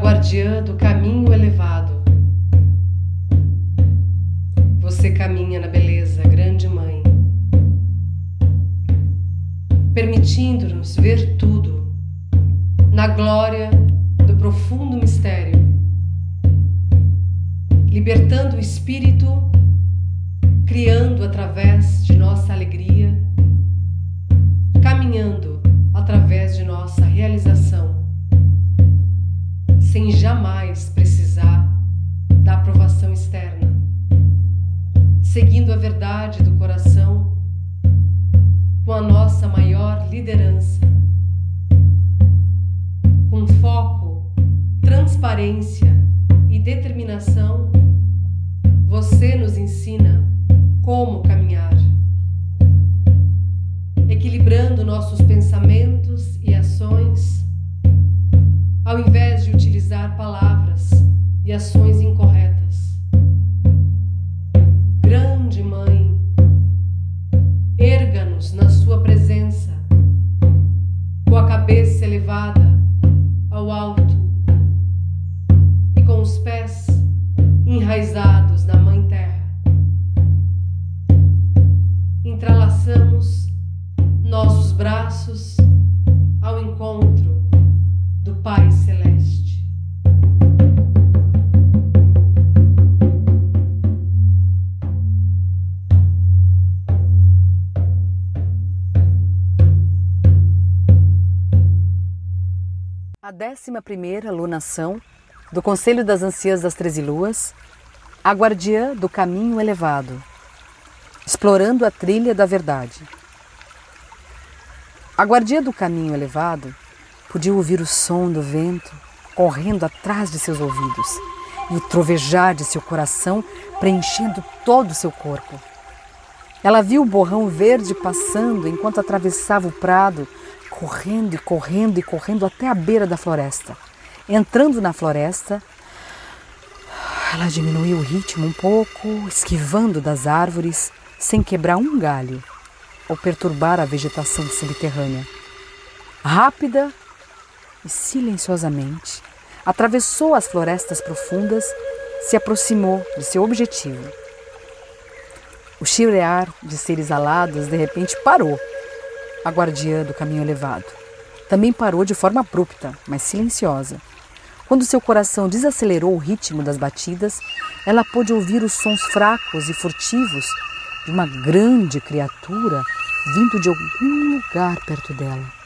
guardiã do caminho elevado. Você caminha na beleza, grande mãe, permitindo-nos ver tudo na glória do profundo mistério, libertando o espírito, criando através de nossa alegria, caminhando através de nossa realização sem jamais precisar da aprovação externa, seguindo a verdade do coração com a nossa maior liderança, com foco, transparência e determinação, você nos ensina como caminhar, equilibrando nossos pensamentos e ações ao invés de utilizar palavras e ações incorretas. Lunação do Conselho das Anciãs das Treze Luas, a guardiã do caminho elevado, explorando a trilha da verdade. A guardiã do caminho elevado Podia ouvir o som do vento correndo atrás de seus ouvidos e o trovejar de seu coração preenchendo todo o seu corpo. Ela viu o borrão verde passando enquanto atravessava o prado, correndo e correndo e correndo até a beira da floresta. Entrando na floresta, ela diminuiu o ritmo um pouco, esquivando das árvores, sem quebrar um galho ou perturbar a vegetação subterrânea. Rápida e silenciosamente atravessou as florestas profundas, se aproximou de seu objetivo. O chirear de seres alados de repente parou, a guardiã do caminho elevado. Também parou de forma abrupta, mas silenciosa. Quando seu coração desacelerou o ritmo das batidas, ela pôde ouvir os sons fracos e furtivos de uma grande criatura vindo de algum lugar perto dela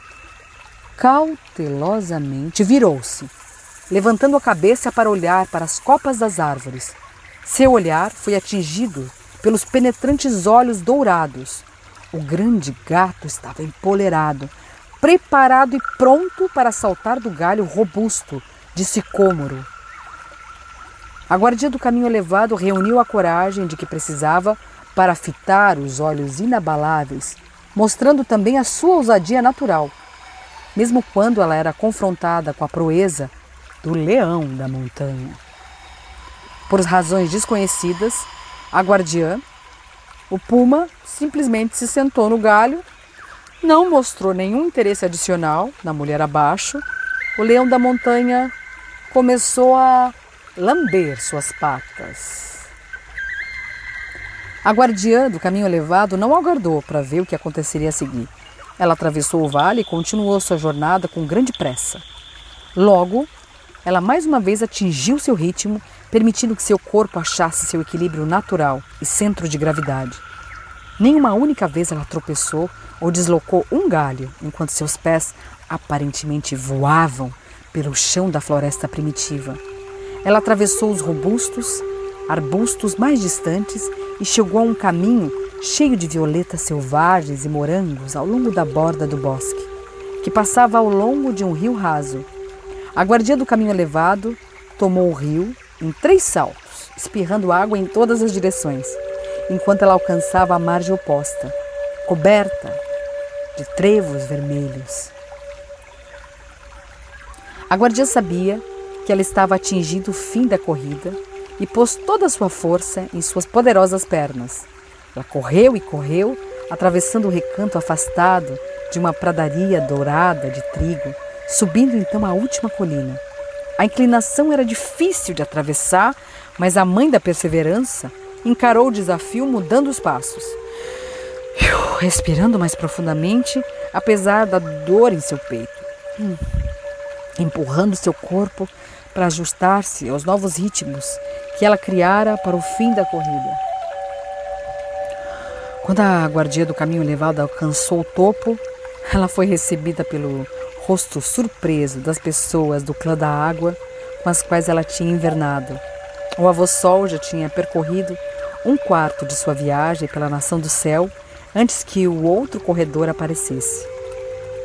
cautelosamente virou-se, levantando a cabeça para olhar para as copas das árvores. Seu olhar foi atingido pelos penetrantes olhos dourados. O grande gato estava empolerado, preparado e pronto para saltar do galho robusto de sicômoro. A guardia do caminho elevado reuniu a coragem de que precisava para fitar os olhos inabaláveis, mostrando também a sua ousadia natural mesmo quando ela era confrontada com a proeza do leão da montanha. Por razões desconhecidas, a guardiã, o puma, simplesmente se sentou no galho, não mostrou nenhum interesse adicional na mulher abaixo. O leão da montanha começou a lamber suas patas. A guardiã do caminho elevado não aguardou para ver o que aconteceria a seguir. Ela atravessou o vale e continuou sua jornada com grande pressa. Logo, ela mais uma vez atingiu seu ritmo, permitindo que seu corpo achasse seu equilíbrio natural e centro de gravidade. Nem uma única vez ela tropeçou ou deslocou um galho, enquanto seus pés aparentemente voavam pelo chão da floresta primitiva. Ela atravessou os robustos, arbustos mais distantes e chegou a um caminho cheio de violetas selvagens e morangos ao longo da borda do bosque, que passava ao longo de um rio raso. A guardia do caminho elevado tomou o rio em três saltos, espirrando água em todas as direções, enquanto ela alcançava a margem oposta, coberta de trevos vermelhos. A guardia sabia que ela estava atingindo o fim da corrida e pôs toda a sua força em suas poderosas pernas. Ela correu e correu, atravessando o recanto afastado de uma pradaria dourada de trigo, subindo então a última colina. A inclinação era difícil de atravessar, mas a mãe da perseverança encarou o desafio mudando os passos. Respirando mais profundamente, apesar da dor em seu peito. Hum. Empurrando seu corpo para ajustar-se aos novos ritmos que ela criara para o fim da corrida. Quando a guardia do caminho elevado alcançou o topo, ela foi recebida pelo rosto surpreso das pessoas do clã da água com as quais ela tinha invernado. O avô Sol já tinha percorrido um quarto de sua viagem pela nação do céu antes que o outro corredor aparecesse.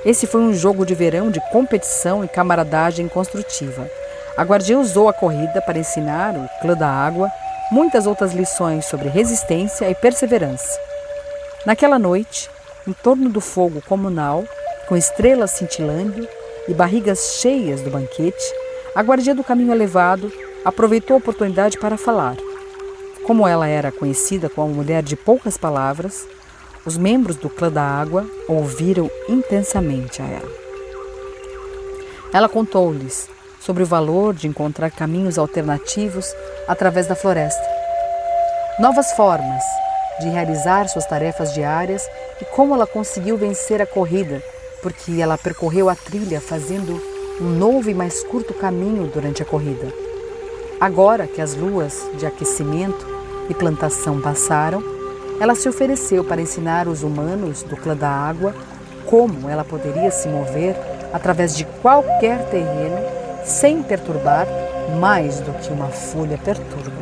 Esse foi um jogo de verão de competição e camaradagem construtiva. A guardiã usou a corrida para ensinar o clã da água muitas outras lições sobre resistência e perseverança. Naquela noite, em torno do fogo comunal, com estrelas cintilando e barrigas cheias do banquete, a guardia do caminho elevado aproveitou a oportunidade para falar. Como ela era conhecida como mulher de poucas palavras, os membros do clã da água ouviram intensamente a ela. Ela contou-lhes sobre o valor de encontrar caminhos alternativos através da floresta. Novas formas de realizar suas tarefas diárias e como ela conseguiu vencer a corrida, porque ela percorreu a trilha fazendo um novo e mais curto caminho durante a corrida. Agora que as luas de aquecimento e plantação passaram, ela se ofereceu para ensinar os humanos do clã da água como ela poderia se mover através de qualquer terreno sem perturbar mais do que uma folha perturba.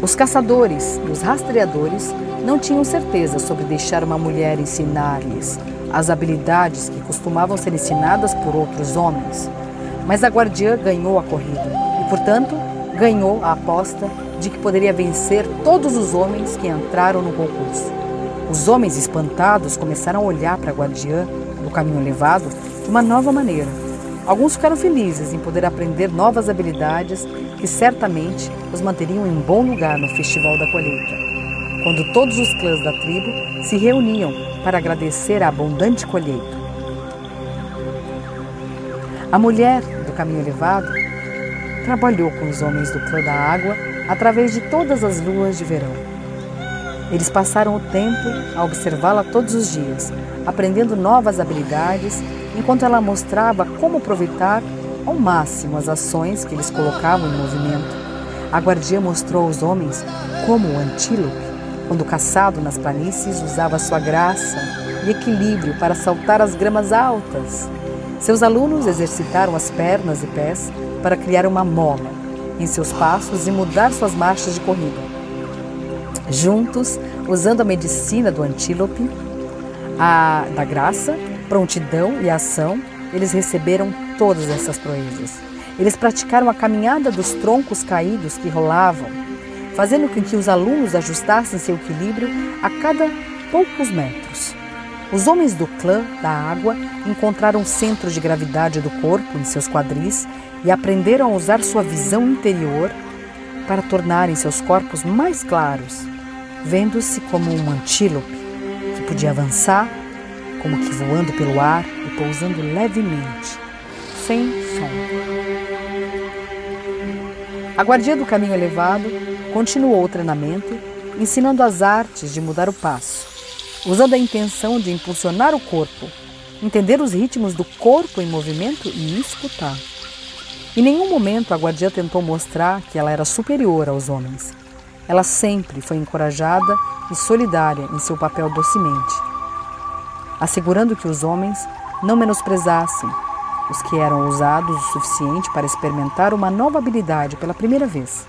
Os caçadores e os rastreadores não tinham certeza sobre deixar uma mulher ensinar-lhes as habilidades que costumavam ser ensinadas por outros homens, mas a guardiã ganhou a corrida e, portanto, ganhou a aposta de que poderia vencer todos os homens que entraram no concurso. Os homens espantados começaram a olhar para a guardiã do caminho levado de uma nova maneira. Alguns ficaram felizes em poder aprender novas habilidades que certamente os manteriam em bom lugar no Festival da Colheita, quando todos os clãs da tribo se reuniam para agradecer a abundante colheita. A mulher do caminho elevado trabalhou com os homens do clã da água através de todas as luas de verão. Eles passaram o tempo a observá-la todos os dias, aprendendo novas habilidades, enquanto ela mostrava como aproveitar ao máximo as ações que eles colocavam em movimento. A guardia mostrou aos homens como o antílope, quando caçado nas planícies, usava sua graça e equilíbrio para saltar as gramas altas. Seus alunos exercitaram as pernas e pés para criar uma mola em seus passos e mudar suas marchas de corrida. Juntos, usando a medicina do antílope, a da graça, prontidão e ação, eles receberam todas essas proezas. Eles praticaram a caminhada dos troncos caídos que rolavam, fazendo com que os alunos ajustassem seu equilíbrio a cada poucos metros. Os homens do clã da água encontraram o centro de gravidade do corpo em seus quadris e aprenderam a usar sua visão interior para tornarem seus corpos mais claros vendo-se como um antílope que podia avançar, como que voando pelo ar e pousando levemente, sem som. A guardia do caminho elevado continuou o treinamento, ensinando as artes de mudar o passo, usando a intenção de impulsionar o corpo, entender os ritmos do corpo em movimento e escutar. Em nenhum momento a guardia tentou mostrar que ela era superior aos homens. Ela sempre foi encorajada e solidária em seu papel docemente, assegurando que os homens não menosprezassem os que eram ousados o suficiente para experimentar uma nova habilidade pela primeira vez.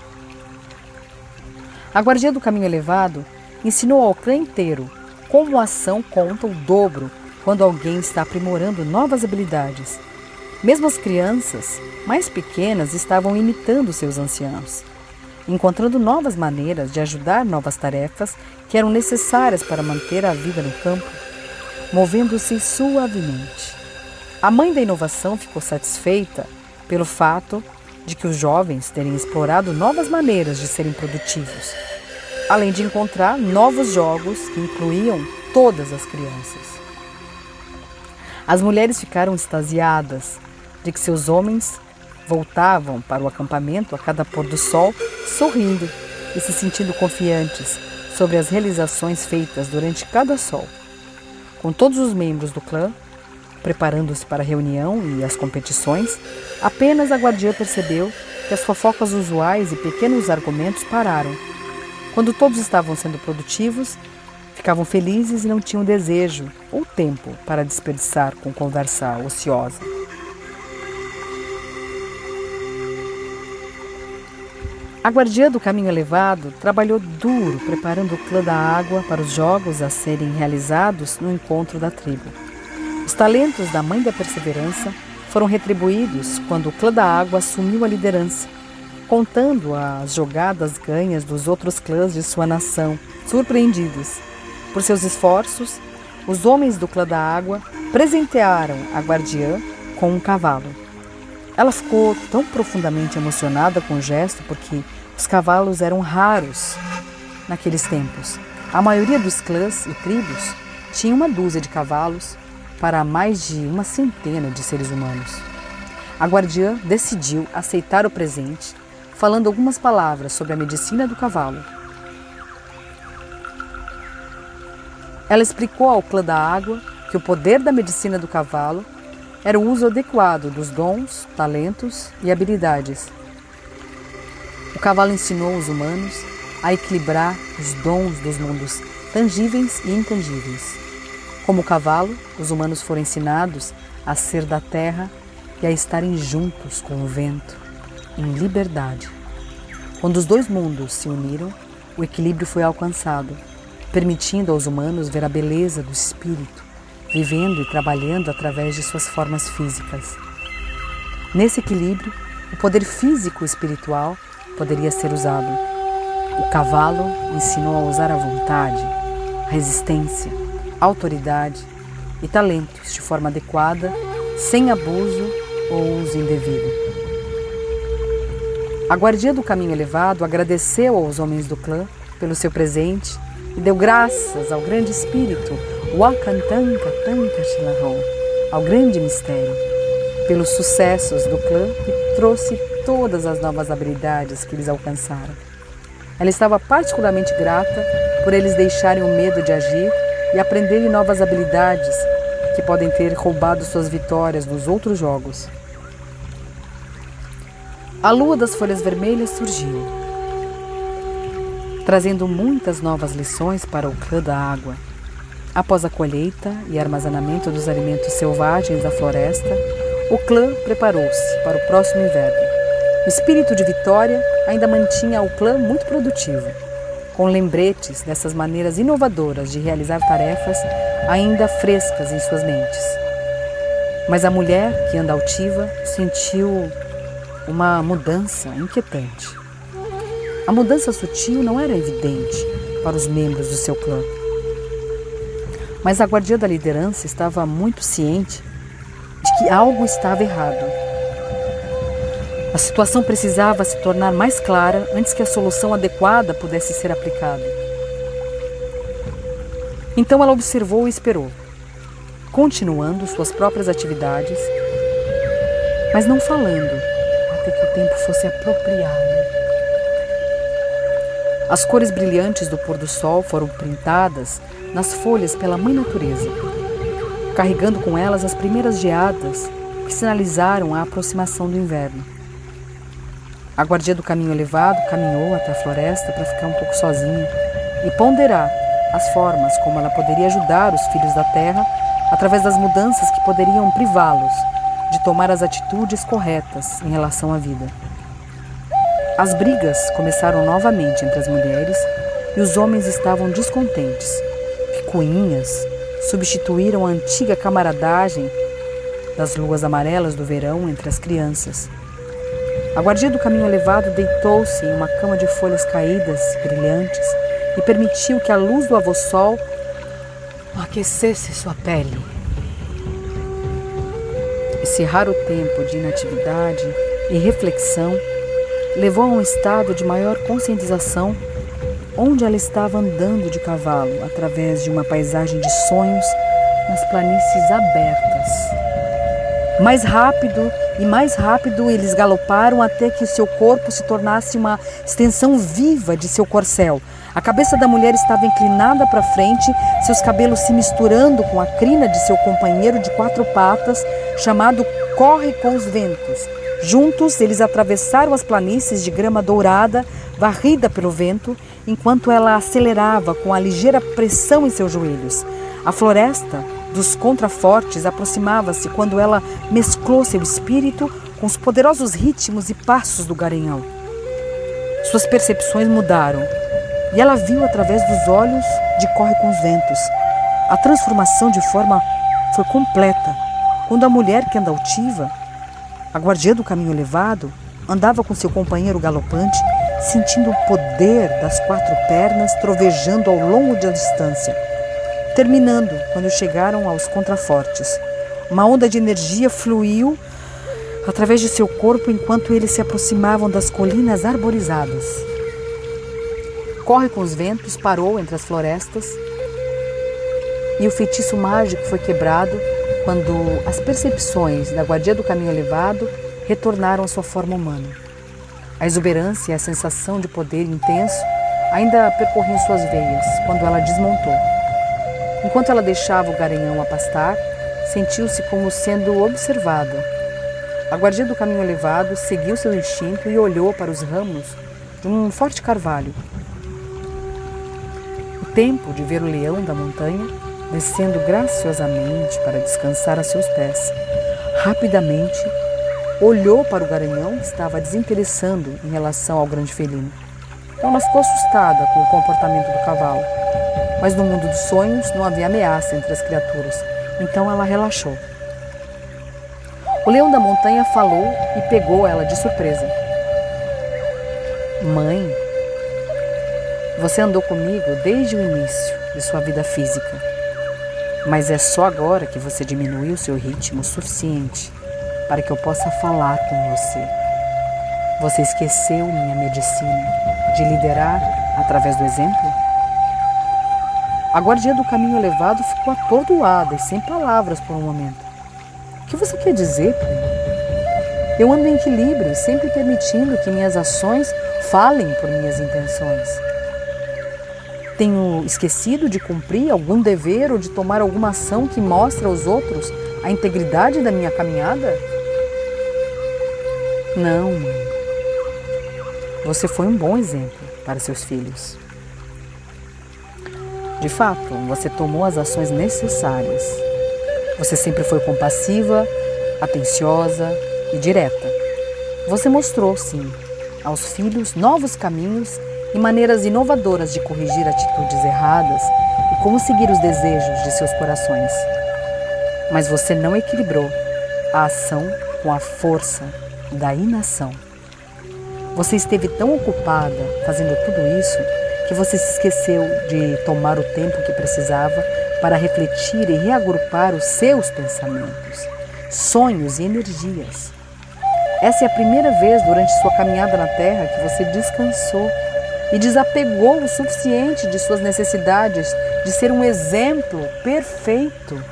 A guardia do caminho elevado ensinou ao clã inteiro como a ação conta o dobro quando alguém está aprimorando novas habilidades. Mesmo as crianças mais pequenas estavam imitando seus anciãos encontrando novas maneiras de ajudar novas tarefas que eram necessárias para manter a vida no campo, movendo-se suavemente. A mãe da inovação ficou satisfeita pelo fato de que os jovens terem explorado novas maneiras de serem produtivos, além de encontrar novos jogos que incluíam todas as crianças. As mulheres ficaram extasiadas de que seus homens voltavam para o acampamento a cada pôr do sol, sorrindo e se sentindo confiantes sobre as realizações feitas durante cada sol. Com todos os membros do clã preparando-se para a reunião e as competições, apenas a guardiã percebeu que as fofocas usuais e pequenos argumentos pararam. Quando todos estavam sendo produtivos, ficavam felizes e não tinham desejo ou tempo para desperdiçar com conversa ociosa. A guardiã do caminho elevado trabalhou duro preparando o clã da água para os jogos a serem realizados no encontro da tribo. Os talentos da Mãe da Perseverança foram retribuídos quando o clã da água assumiu a liderança, contando as jogadas ganhas dos outros clãs de sua nação, surpreendidos. Por seus esforços, os homens do clã da água presentearam a guardiã com um cavalo. Ela ficou tão profundamente emocionada com o gesto porque os cavalos eram raros naqueles tempos. A maioria dos clãs e tribos tinha uma dúzia de cavalos para mais de uma centena de seres humanos. A guardiã decidiu aceitar o presente, falando algumas palavras sobre a medicina do cavalo. Ela explicou ao clã da água que o poder da medicina do cavalo era o uso adequado dos dons, talentos e habilidades. O cavalo ensinou os humanos a equilibrar os dons dos mundos tangíveis e intangíveis. Como o cavalo, os humanos foram ensinados a ser da terra e a estarem juntos com o vento, em liberdade. Quando os dois mundos se uniram, o equilíbrio foi alcançado, permitindo aos humanos ver a beleza do espírito vivendo e trabalhando através de suas formas físicas. Nesse equilíbrio, o poder físico e espiritual poderia ser usado. O cavalo ensinou a usar a vontade, resistência, autoridade e talentos de forma adequada, sem abuso ou uso indevido. A guardia do caminho elevado agradeceu aos homens do clã pelo seu presente e deu graças ao grande espírito Wakantanka Tanka ao grande mistério, pelos sucessos do clã e trouxe todas as novas habilidades que eles alcançaram. Ela estava particularmente grata por eles deixarem o medo de agir e aprenderem novas habilidades que podem ter roubado suas vitórias nos outros jogos. A lua das folhas vermelhas surgiu, trazendo muitas novas lições para o clã da água. Após a colheita e armazenamento dos alimentos selvagens da floresta, o clã preparou-se para o próximo inverno. O espírito de vitória ainda mantinha o clã muito produtivo, com lembretes dessas maneiras inovadoras de realizar tarefas ainda frescas em suas mentes. Mas a mulher, que anda altiva, sentiu uma mudança inquietante. A mudança sutil não era evidente para os membros do seu clã mas a guardia da liderança estava muito ciente de que algo estava errado. A situação precisava se tornar mais clara antes que a solução adequada pudesse ser aplicada. Então ela observou e esperou, continuando suas próprias atividades, mas não falando até que o tempo fosse apropriado. As cores brilhantes do pôr do sol foram pintadas nas folhas pela mãe natureza, carregando com elas as primeiras geadas que sinalizaram a aproximação do inverno. A guardia do caminho elevado caminhou até a floresta para ficar um pouco sozinha e ponderar as formas como ela poderia ajudar os filhos da terra através das mudanças que poderiam privá-los de tomar as atitudes corretas em relação à vida. As brigas começaram novamente entre as mulheres e os homens estavam descontentes picuinhas substituíram a antiga camaradagem das luas amarelas do verão entre as crianças. A guardia do caminho elevado deitou-se em uma cama de folhas caídas, brilhantes, e permitiu que a luz do avô-sol aquecesse sua pele. Esse raro tempo de inatividade e reflexão levou a um estado de maior conscientização onde ela estava andando de cavalo através de uma paisagem de sonhos nas planícies abertas. Mais rápido e mais rápido eles galoparam até que seu corpo se tornasse uma extensão viva de seu corcel. A cabeça da mulher estava inclinada para frente, seus cabelos se misturando com a crina de seu companheiro de quatro patas, chamado Corre com os Ventos. Juntos, eles atravessaram as planícies de grama dourada, varrida pelo vento, enquanto ela acelerava com a ligeira pressão em seus joelhos. A floresta dos contrafortes aproximava-se quando ela mesclou seu espírito com os poderosos ritmos e passos do garanhão. Suas percepções mudaram e ela viu através dos olhos de Corre com os Ventos. A transformação de forma foi completa quando a mulher que anda altiva, a guardiã do caminho elevado, andava com seu companheiro galopante, sentindo o poder das quatro pernas trovejando ao longo da distância terminando quando chegaram aos contrafortes. Uma onda de energia fluiu através de seu corpo enquanto eles se aproximavam das colinas arborizadas. Corre com os ventos parou entre as florestas e o feitiço mágico foi quebrado quando as percepções da guardia do caminho elevado retornaram à sua forma humana. A exuberância e a sensação de poder intenso ainda percorriam suas veias quando ela desmontou. Enquanto ela deixava o garanhão a pastar, sentiu-se como sendo observada. A guardia do caminho elevado seguiu seu instinto e olhou para os ramos de um forte carvalho. O tempo de ver o leão da montanha descendo graciosamente para descansar a seus pés. Rapidamente, olhou para o garanhão que estava desinteressando em relação ao grande felino. Ela ficou assustada com o comportamento do cavalo. Mas no mundo dos sonhos não havia ameaça entre as criaturas, então ela relaxou. O leão da montanha falou e pegou ela de surpresa. Mãe, você andou comigo desde o início de sua vida física, mas é só agora que você diminuiu seu ritmo suficiente para que eu possa falar com você. Você esqueceu minha medicina de liderar através do exemplo? A guardia do caminho elevado ficou atordoada e sem palavras por um momento. O que você quer dizer, primo? Eu ando em equilíbrio, sempre permitindo que minhas ações falem por minhas intenções. Tenho esquecido de cumprir algum dever ou de tomar alguma ação que mostre aos outros a integridade da minha caminhada? Não, mãe. Você foi um bom exemplo para seus filhos. De fato, você tomou as ações necessárias. Você sempre foi compassiva, atenciosa e direta. Você mostrou, sim, aos filhos novos caminhos e maneiras inovadoras de corrigir atitudes erradas e como seguir os desejos de seus corações. Mas você não equilibrou a ação com a força da inação. Você esteve tão ocupada fazendo tudo isso que você se esqueceu de tomar o tempo que precisava para refletir e reagrupar os seus pensamentos, sonhos e energias. Essa é a primeira vez durante sua caminhada na Terra que você descansou e desapegou o suficiente de suas necessidades de ser um exemplo perfeito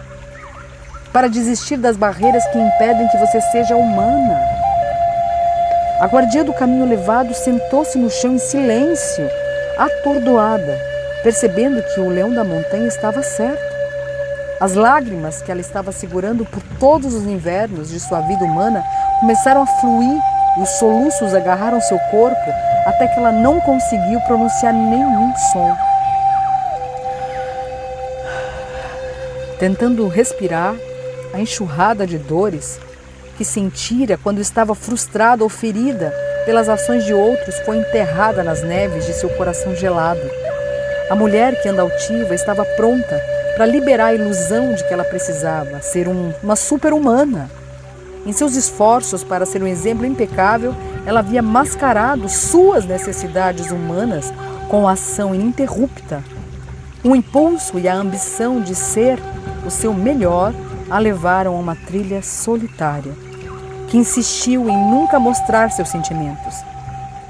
para desistir das barreiras que impedem que você seja humana. A guardia do caminho levado sentou-se no chão em silêncio atordoada, percebendo que o leão da montanha estava certo. As lágrimas que ela estava segurando por todos os invernos de sua vida humana começaram a fluir e os soluços agarraram seu corpo até que ela não conseguiu pronunciar nenhum som. Tentando respirar, a enxurrada de dores que sentira quando estava frustrada ou ferida pelas ações de outros, foi enterrada nas neves de seu coração gelado. A mulher que anda altiva estava pronta para liberar a ilusão de que ela precisava ser um, uma super-humana. Em seus esforços para ser um exemplo impecável, ela havia mascarado suas necessidades humanas com a ação ininterrupta. O impulso e a ambição de ser o seu melhor a levaram a uma trilha solitária que insistiu em nunca mostrar seus sentimentos.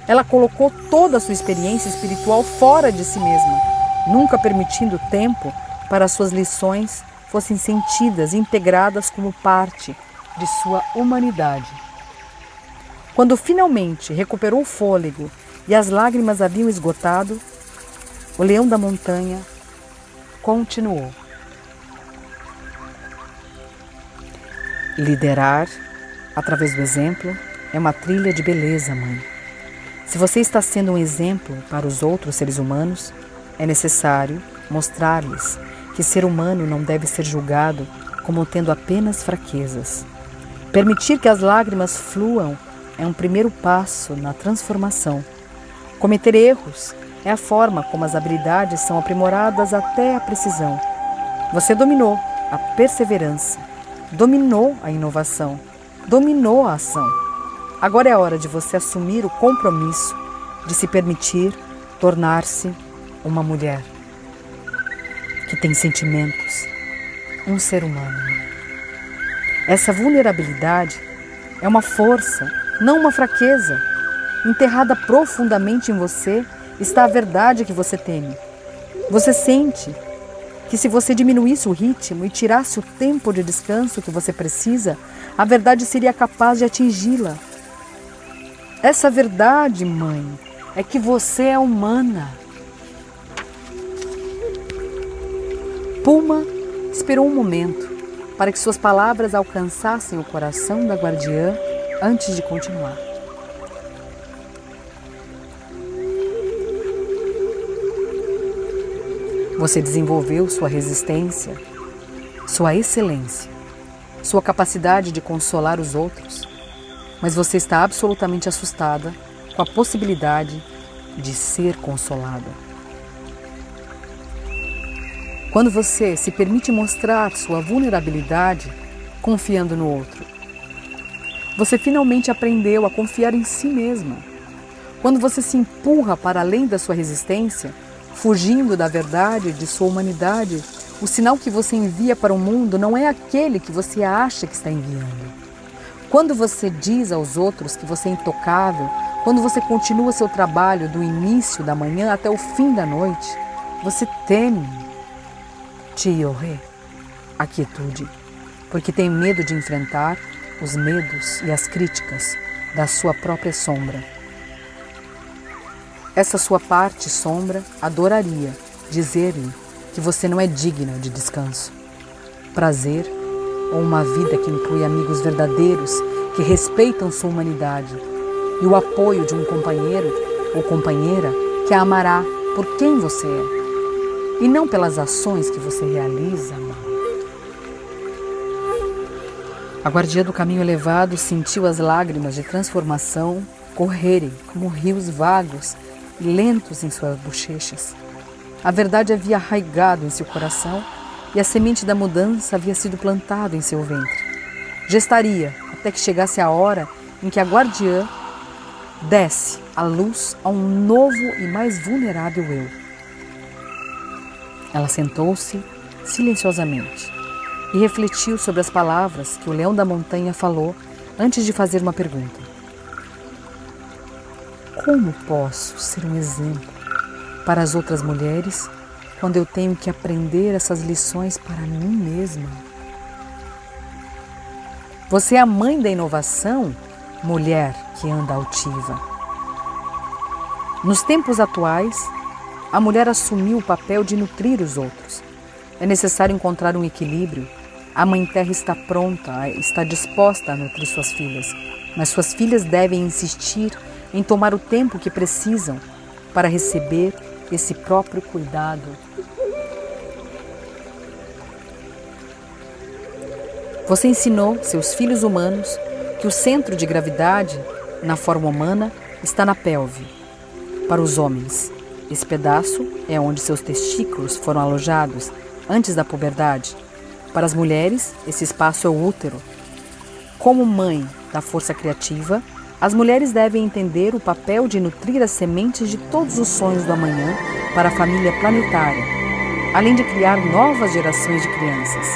Ela colocou toda a sua experiência espiritual fora de si mesma, nunca permitindo tempo para suas lições fossem sentidas integradas como parte de sua humanidade. Quando finalmente recuperou o fôlego e as lágrimas haviam esgotado, o leão da montanha continuou. Liderar através do exemplo é uma trilha de beleza, mãe. Se você está sendo um exemplo para os outros seres humanos, é necessário mostrar-lhes que ser humano não deve ser julgado como tendo apenas fraquezas. Permitir que as lágrimas fluam é um primeiro passo na transformação. Cometer erros é a forma como as habilidades são aprimoradas até a precisão. Você dominou a perseverança, dominou a inovação, dominou a ação. Agora é hora de você assumir o compromisso de se permitir tornar-se uma mulher que tem sentimentos, um ser humano. Essa vulnerabilidade é uma força, não uma fraqueza. Enterrada profundamente em você está a verdade que você teme. Você sente que se você diminuísse o ritmo e tirasse o tempo de descanso que você precisa, a verdade seria capaz de atingi-la. Essa verdade, mãe, é que você é humana. Puma esperou um momento para que suas palavras alcançassem o coração da guardiã antes de continuar. Você desenvolveu sua resistência, sua excelência, sua capacidade de consolar os outros, mas você está absolutamente assustada com a possibilidade de ser consolada. Quando você se permite mostrar sua vulnerabilidade confiando no outro, você finalmente aprendeu a confiar em si mesma. Quando você se empurra para além da sua resistência, fugindo da verdade de sua humanidade, o sinal que você envia para o mundo não é aquele que você acha que está enviando. Quando você diz aos outros que você é intocável, quando você continua seu trabalho do início da manhã até o fim da noite, você teme. Tiorre, a quietude, porque tem medo de enfrentar os medos e as críticas da sua própria sombra. Essa sua parte sombra adoraria dizer-lhe que você não é digna de descanso, prazer ou uma vida que inclui amigos verdadeiros que respeitam sua humanidade e o apoio de um companheiro ou companheira que a amará por quem você é e não pelas ações que você realiza. A guardia do caminho elevado sentiu as lágrimas de transformação correrem como rios vagos lentos em suas bochechas. A verdade havia arraigado em seu coração e a semente da mudança havia sido plantada em seu ventre. Gestaria até que chegasse a hora em que a guardiã desse a luz a um novo e mais vulnerável eu. Ela sentou-se silenciosamente e refletiu sobre as palavras que o leão da montanha falou antes de fazer uma pergunta. Como posso ser um exemplo para as outras mulheres quando eu tenho que aprender essas lições para mim mesma? Você é a mãe da inovação, mulher que anda altiva. Nos tempos atuais, a mulher assumiu o papel de nutrir os outros. É necessário encontrar um equilíbrio. A Mãe Terra está pronta, está disposta a nutrir suas filhas, mas suas filhas devem insistir em tomar o tempo que precisam para receber esse próprio cuidado. Você ensinou seus filhos humanos que o centro de gravidade na forma humana está na pelve. Para os homens, esse pedaço é onde seus testículos foram alojados antes da puberdade. Para as mulheres, esse espaço é o útero. Como mãe da força criativa, as mulheres devem entender o papel de nutrir as sementes de todos os sonhos do amanhã para a família planetária, além de criar novas gerações de crianças.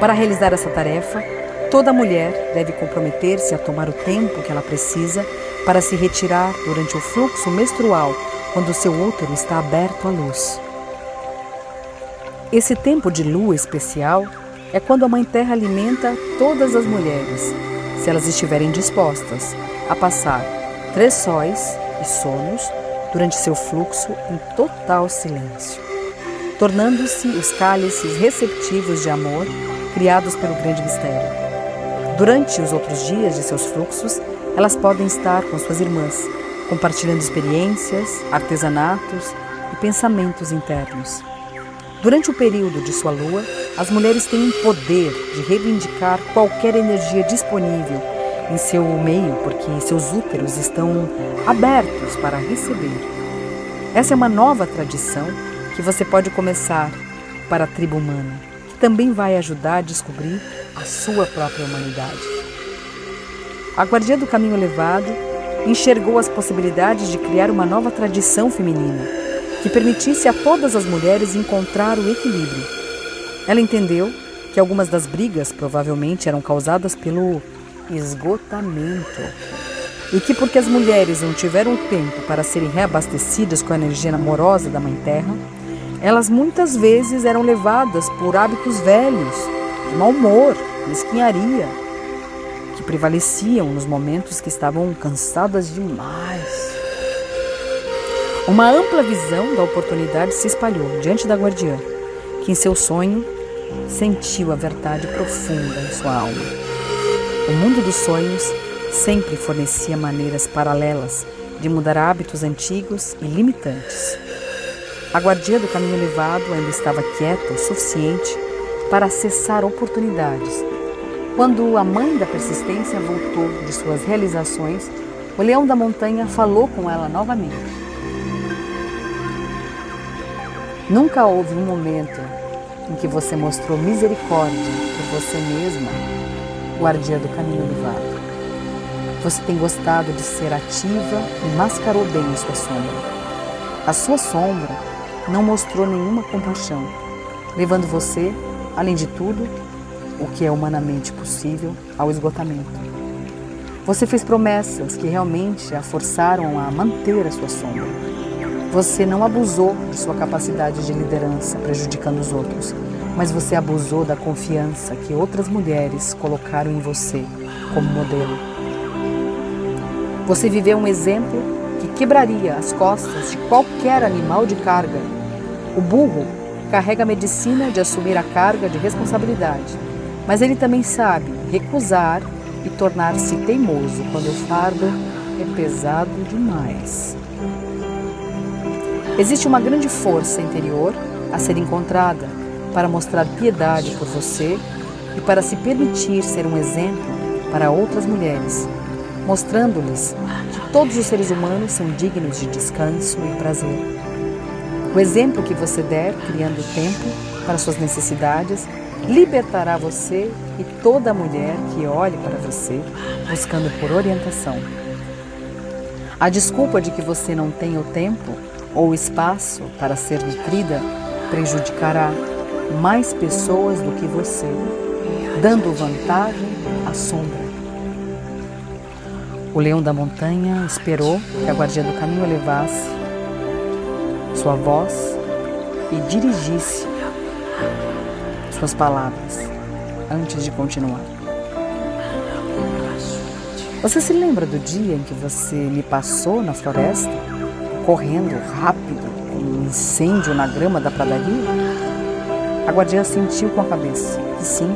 Para realizar essa tarefa, toda mulher deve comprometer-se a tomar o tempo que ela precisa para se retirar durante o fluxo menstrual, quando seu útero está aberto à luz. Esse tempo de lua especial é quando a Mãe Terra alimenta todas as mulheres, se elas estiverem dispostas a passar três sóis e sonos durante seu fluxo em total silêncio, tornando-se os cálices receptivos de amor criados pelo grande mistério. Durante os outros dias de seus fluxos, elas podem estar com suas irmãs, compartilhando experiências, artesanatos e pensamentos internos. Durante o período de sua lua, as mulheres têm o poder de reivindicar qualquer energia disponível em seu meio, porque seus úteros estão abertos para receber. Essa é uma nova tradição que você pode começar para a tribo humana, que também vai ajudar a descobrir a sua própria humanidade. A guardia do caminho elevado enxergou as possibilidades de criar uma nova tradição feminina que permitisse a todas as mulheres encontrar o equilíbrio. Ela entendeu que algumas das brigas provavelmente eram causadas pelo esgotamento e que porque as mulheres não tiveram tempo para serem reabastecidas com a energia amorosa da Mãe Terra, elas muitas vezes eram levadas por hábitos velhos, de mau humor, mesquinharia, que prevaleciam nos momentos que estavam cansadas demais. Uma ampla visão da oportunidade se espalhou diante da guardiã, que em seu sonho sentiu a verdade profunda em sua alma. O mundo dos sonhos sempre fornecia maneiras paralelas de mudar hábitos antigos e limitantes. A guardia do caminho elevado ainda estava quieta o suficiente para acessar oportunidades quando a mãe da persistência voltou de suas realizações, o leão da montanha falou com ela novamente. Nunca houve um momento em que você mostrou misericórdia por você mesma, guardia do caminho elevado. Você tem gostado de ser ativa e mascarou bem a sua sombra. A sua sombra não mostrou nenhuma compaixão, levando você, além de tudo, o que é humanamente possível ao esgotamento. Você fez promessas que realmente a forçaram a manter a sua sombra. Você não abusou de sua capacidade de liderança, prejudicando os outros, mas você abusou da confiança que outras mulheres colocaram em você como modelo. Você viveu um exemplo que quebraria as costas de qualquer animal de carga. O burro carrega a medicina de assumir a carga de responsabilidade mas ele também sabe recusar e tornar-se teimoso quando o fardo é pesado demais. Existe uma grande força interior a ser encontrada para mostrar piedade por você e para se permitir ser um exemplo para outras mulheres, mostrando-lhes que todos os seres humanos são dignos de descanso e prazer. O exemplo que você der, criando tempo para suas necessidades, libertará você e toda mulher que olhe para você buscando por orientação. A desculpa de que você não tem o tempo ou espaço para ser nutrida prejudicará mais pessoas do que você, dando vantagem à sombra. O leão da montanha esperou que a guardia do caminho levasse sua voz e dirigisse suas palavras antes de continuar. Você se lembra do dia em que você me passou na floresta, correndo rápido, um incêndio na grama da pradaria? A guardiã sentiu com a cabeça e sim,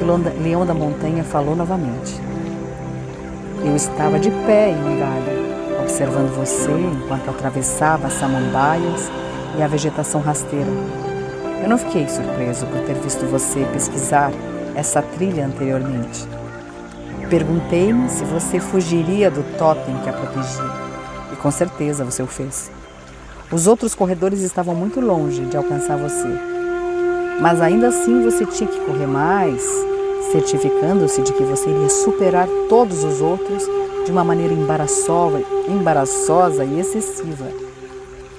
o leão da montanha falou novamente. Eu estava de pé em um galho, observando você enquanto atravessava as samambaias e a vegetação rasteira eu não fiquei surpreso por ter visto você pesquisar essa trilha anteriormente. Perguntei-me se você fugiria do totem que a protegia. Com certeza você o fez. Os outros corredores estavam muito longe de alcançar você. Mas ainda assim você tinha que correr mais, certificando-se de que você iria superar todos os outros de uma maneira embaraçosa, embaraçosa e excessiva.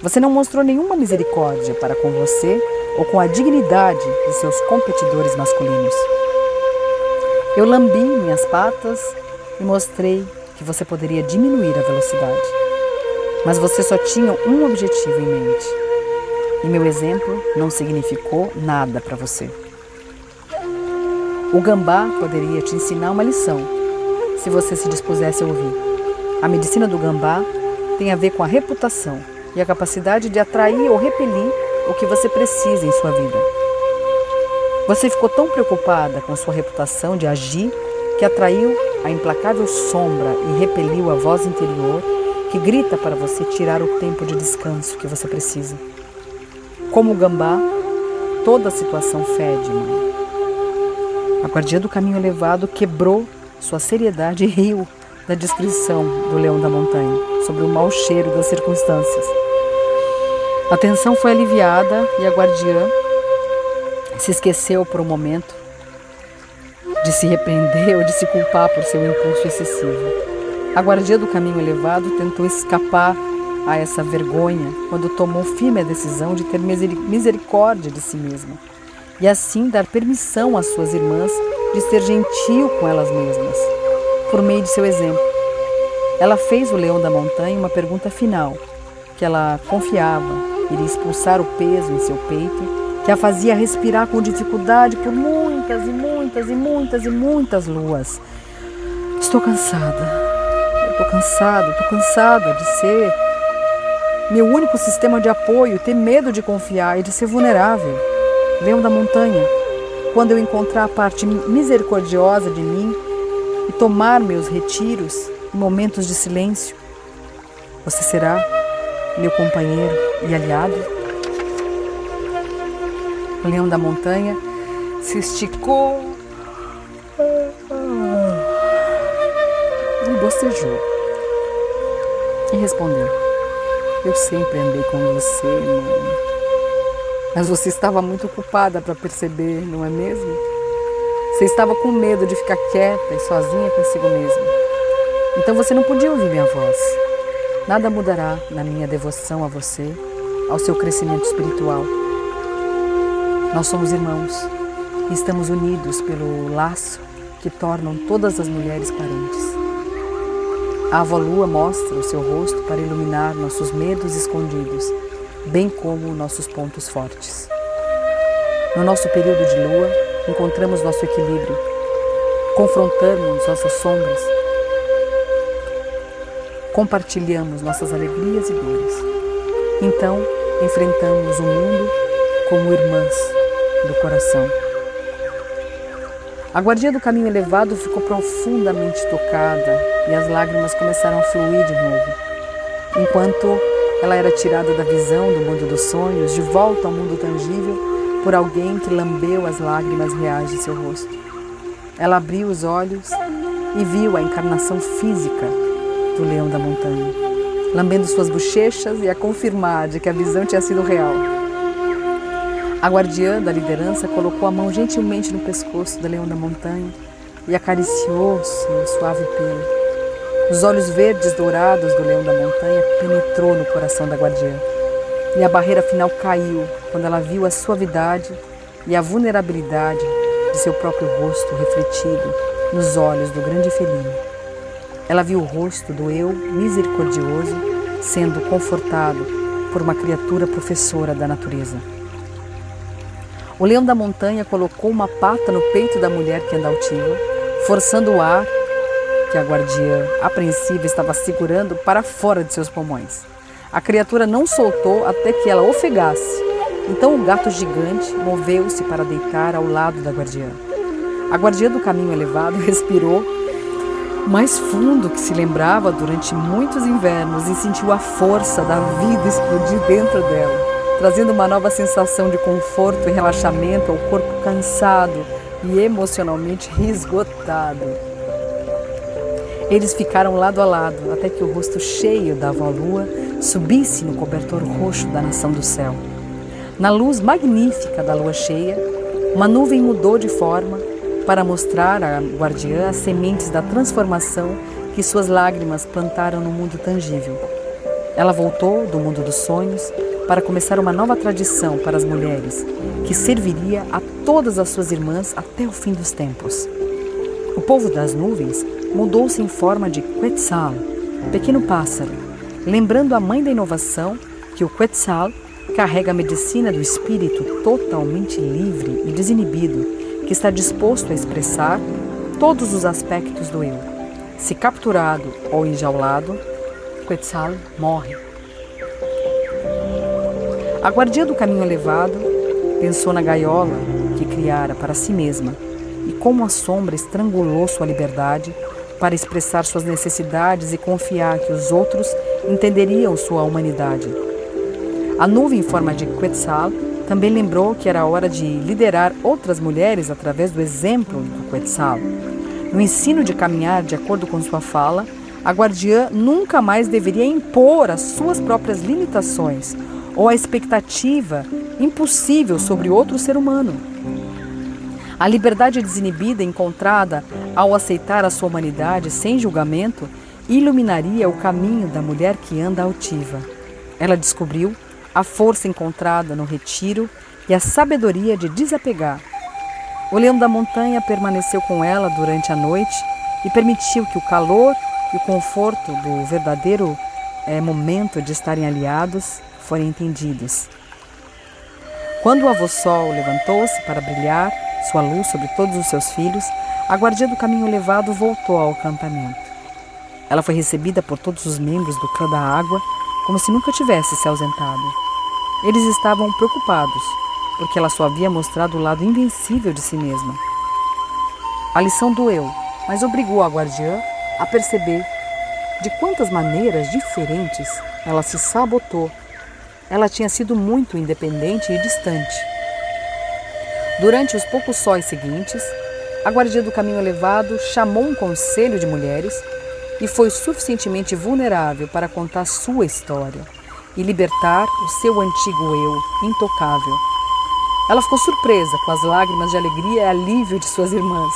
Você não mostrou nenhuma misericórdia para com você ou com a dignidade de seus competidores masculinos. Eu lambi minhas patas e mostrei que você poderia diminuir a velocidade. Mas você só tinha um objetivo em mente: e meu exemplo não significou nada para você. O gambá poderia te ensinar uma lição, se você se dispusesse a ouvir. A medicina do gambá tem a ver com a reputação e a capacidade de atrair ou repelir o que você precisa em sua vida. Você ficou tão preocupada com sua reputação de agir que atraiu a implacável sombra e repeliu a voz interior que grita para você tirar o tempo de descanso que você precisa. Como o gambá, toda a situação fede, mãe. A guardia do caminho elevado quebrou sua seriedade e riu da descrição do leão da montanha sobre o mau cheiro das circunstâncias. A tensão foi aliviada e a guardiã se esqueceu por um momento de se repreender ou de se culpar por seu impulso excessivo. A guardia do caminho elevado tentou escapar a essa vergonha quando tomou firme a decisão de ter misericórdia de si mesma e assim dar permissão às suas irmãs de ser gentil com elas mesmas, por meio de seu exemplo. Ela fez o leão da montanha uma pergunta final, que ela confiava iria expulsar o peso em seu peito, que a fazia respirar com dificuldade por muitas e muitas e muitas e muitas luas. Estou cansada. Estou cansada, estou cansada de ser meu único sistema de apoio, ter medo de confiar e de ser vulnerável. Leão da montanha, quando eu encontrar a parte misericordiosa de mim e tomar meus retiros em momentos de silêncio, você será meu companheiro e aliado. O leão da montanha se esticou bocejou e respondeu: Eu sempre andei com você, mãe. Mas você estava muito ocupada para perceber, não é mesmo? Você estava com medo de ficar quieta e sozinha consigo mesma. Então você não podia ouvir minha voz. Nada mudará na minha devoção a você, ao seu crescimento espiritual. Nós somos irmãos e estamos unidos pelo laço que tornam todas as mulheres parentes. A avó Lua mostra o seu rosto para iluminar nossos medos escondidos, bem como nossos pontos fortes. No nosso período de lua, encontramos nosso equilíbrio, confrontamos nossas sombras compartilhamos nossas alegrias e dores. Então, enfrentamos o mundo como irmãs do coração. A guardia do caminho elevado ficou profundamente tocada e as lágrimas começaram a fluir de novo. Enquanto ela era tirada da visão do mundo dos sonhos, de volta ao mundo tangível, por alguém que lambeu as lágrimas reais de seu rosto. Ela abriu os olhos e viu a encarnação física do leão da montanha, lambendo suas bochechas e a confirmar de que a visão tinha sido real. A guardiã da liderança colocou a mão gentilmente no pescoço do leão da montanha e acariciou seu suave pelo. Os olhos verdes dourados do leão da montanha penetrou no coração da guardiã. E a barreira final caiu quando ela viu a suavidade e a vulnerabilidade de seu próprio rosto refletido nos olhos do grande felino. Ela viu o rosto do eu misericordioso sendo confortado por uma criatura professora da natureza. O leão da montanha colocou uma pata no peito da mulher que anda altiva, forçando o ar que a guardiã apreensiva estava segurando para fora de seus pulmões. A criatura não soltou até que ela ofegasse. Então o gato gigante moveu-se para deitar ao lado da guardiã. A guardiã do caminho elevado respirou mais fundo que se lembrava durante muitos invernos e sentiu a força da vida explodir dentro dela, trazendo uma nova sensação de conforto e relaxamento ao corpo cansado e emocionalmente esgotado. Eles ficaram lado a lado até que o rosto cheio da avó Lua subisse no cobertor roxo da nação do céu. Na luz magnífica da lua cheia, uma nuvem mudou de forma para mostrar à guardiã as sementes da transformação que suas lágrimas plantaram no mundo tangível. Ela voltou do mundo dos sonhos para começar uma nova tradição para as mulheres, que serviria a todas as suas irmãs até o fim dos tempos. O povo das nuvens mudou-se em forma de Quetzal, pequeno pássaro, lembrando a mãe da inovação que o Quetzal carrega a medicina do espírito totalmente livre e desinibido, que está disposto a expressar todos os aspectos do eu. Se capturado ou enjaulado, Quetzal morre. A guardia do caminho elevado pensou na gaiola que criara para si mesma e como a sombra estrangulou sua liberdade para expressar suas necessidades e confiar que os outros entenderiam sua humanidade. A nuvem em forma de Quetzal também lembrou que era hora de liderar outras mulheres através do exemplo do Quetzal. No ensino de caminhar de acordo com sua fala, a guardiã nunca mais deveria impor as suas próprias limitações ou a expectativa impossível sobre outro ser humano. A liberdade desinibida encontrada ao aceitar a sua humanidade sem julgamento iluminaria o caminho da mulher que anda altiva. Ela descobriu a força encontrada no retiro e a sabedoria de desapegar. O leão da montanha permaneceu com ela durante a noite e permitiu que o calor e o conforto do verdadeiro é, momento de estarem aliados forem entendidos. Quando o avô Sol levantou-se para brilhar sua luz sobre todos os seus filhos, a guardia do caminho levado voltou ao acampamento. Ela foi recebida por todos os membros do clã da água como se nunca tivesse se ausentado. Eles estavam preocupados, porque ela só havia mostrado o lado invencível de si mesma. A lição doeu, mas obrigou a guardiã a perceber de quantas maneiras diferentes ela se sabotou ela tinha sido muito independente e distante. Durante os poucos sóis seguintes, a guardia do caminho elevado chamou um conselho de mulheres e foi suficientemente vulnerável para contar sua história e libertar o seu antigo eu intocável. Ela ficou surpresa com as lágrimas de alegria e alívio de suas irmãs,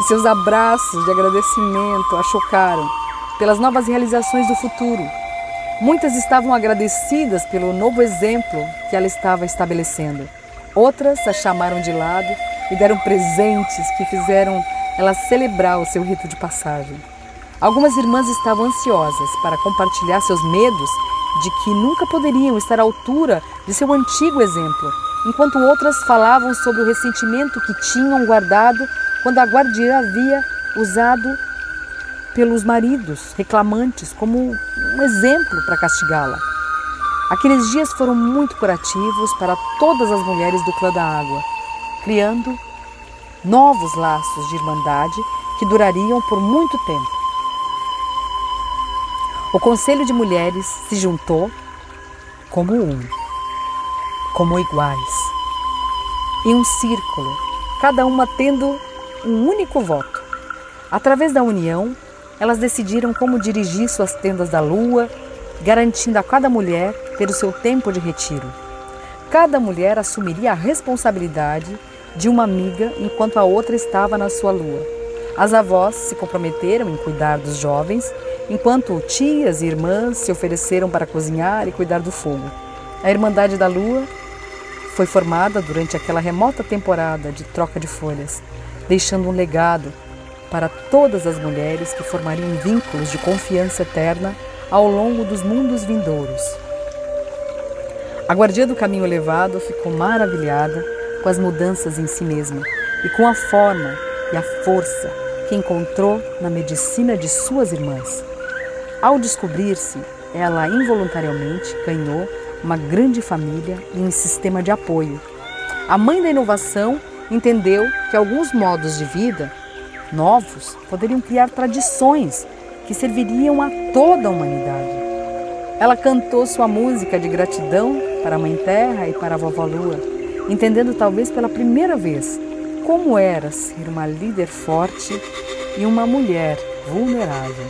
e seus abraços de agradecimento a chocaram pelas novas realizações do futuro Muitas estavam agradecidas pelo novo exemplo que ela estava estabelecendo. Outras a chamaram de lado e deram presentes que fizeram ela celebrar o seu rito de passagem. Algumas irmãs estavam ansiosas para compartilhar seus medos de que nunca poderiam estar à altura de seu antigo exemplo, enquanto outras falavam sobre o ressentimento que tinham guardado quando a guardiã havia usado pelos maridos reclamantes como um exemplo para castigá-la. Aqueles dias foram muito curativos para todas as mulheres do clã da água, criando novos laços de irmandade que durariam por muito tempo. O Conselho de Mulheres se juntou como um, como iguais, em um círculo, cada uma tendo um único voto. Através da união, elas decidiram como dirigir suas tendas da lua, garantindo a cada mulher ter o seu tempo de retiro. Cada mulher assumiria a responsabilidade de uma amiga enquanto a outra estava na sua lua. As avós se comprometeram em cuidar dos jovens, enquanto tias e irmãs se ofereceram para cozinhar e cuidar do fogo. A Irmandade da Lua foi formada durante aquela remota temporada de troca de folhas, deixando um legado para todas as mulheres que formariam vínculos de confiança eterna ao longo dos mundos vindouros. A guardia do caminho elevado ficou maravilhada com as mudanças em si mesma e com a forma e a força que encontrou na medicina de suas irmãs. Ao descobrir-se, ela involuntariamente ganhou uma grande família e um sistema de apoio. A mãe da inovação entendeu que alguns modos de vida novos poderiam criar tradições que serviriam a toda a humanidade. Ela cantou sua música de gratidão para a Mãe Terra e para a Vovó Lua, entendendo talvez pela primeira vez como era ser uma líder forte e uma mulher vulnerável.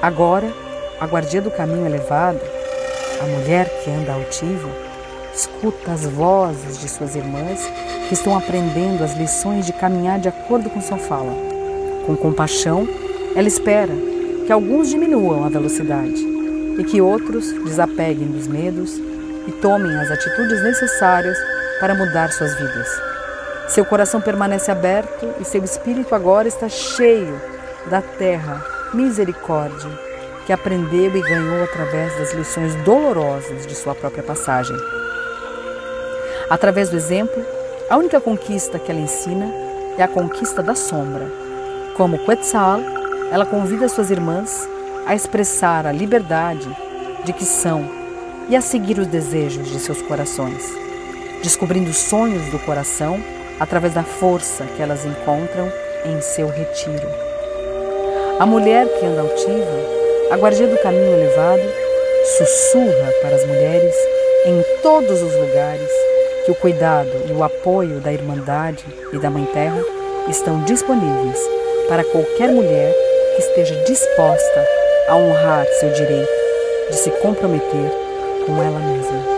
Agora, a guardia do caminho elevado, a mulher que anda altiva, escuta as vozes de suas irmãs que estão aprendendo as lições de caminhar de acordo com sua fala. Com compaixão, ela espera que alguns diminuam a velocidade e que outros desapeguem dos medos e tomem as atitudes necessárias para mudar suas vidas. Seu coração permanece aberto e seu espírito agora está cheio da terra misericórdia que aprendeu e ganhou através das lições dolorosas de sua própria passagem. Através do exemplo, a única conquista que ela ensina é a conquista da sombra. Como Quetzal, ela convida suas irmãs a expressar a liberdade de que são e a seguir os desejos de seus corações, descobrindo os sonhos do coração através da força que elas encontram em seu retiro. A mulher que anda altiva, a guardia do caminho elevado, sussurra para as mulheres em todos os lugares que o cuidado e o apoio da Irmandade e da Mãe Terra estão disponíveis para qualquer mulher que esteja disposta a honrar seu direito de se comprometer com ela mesma.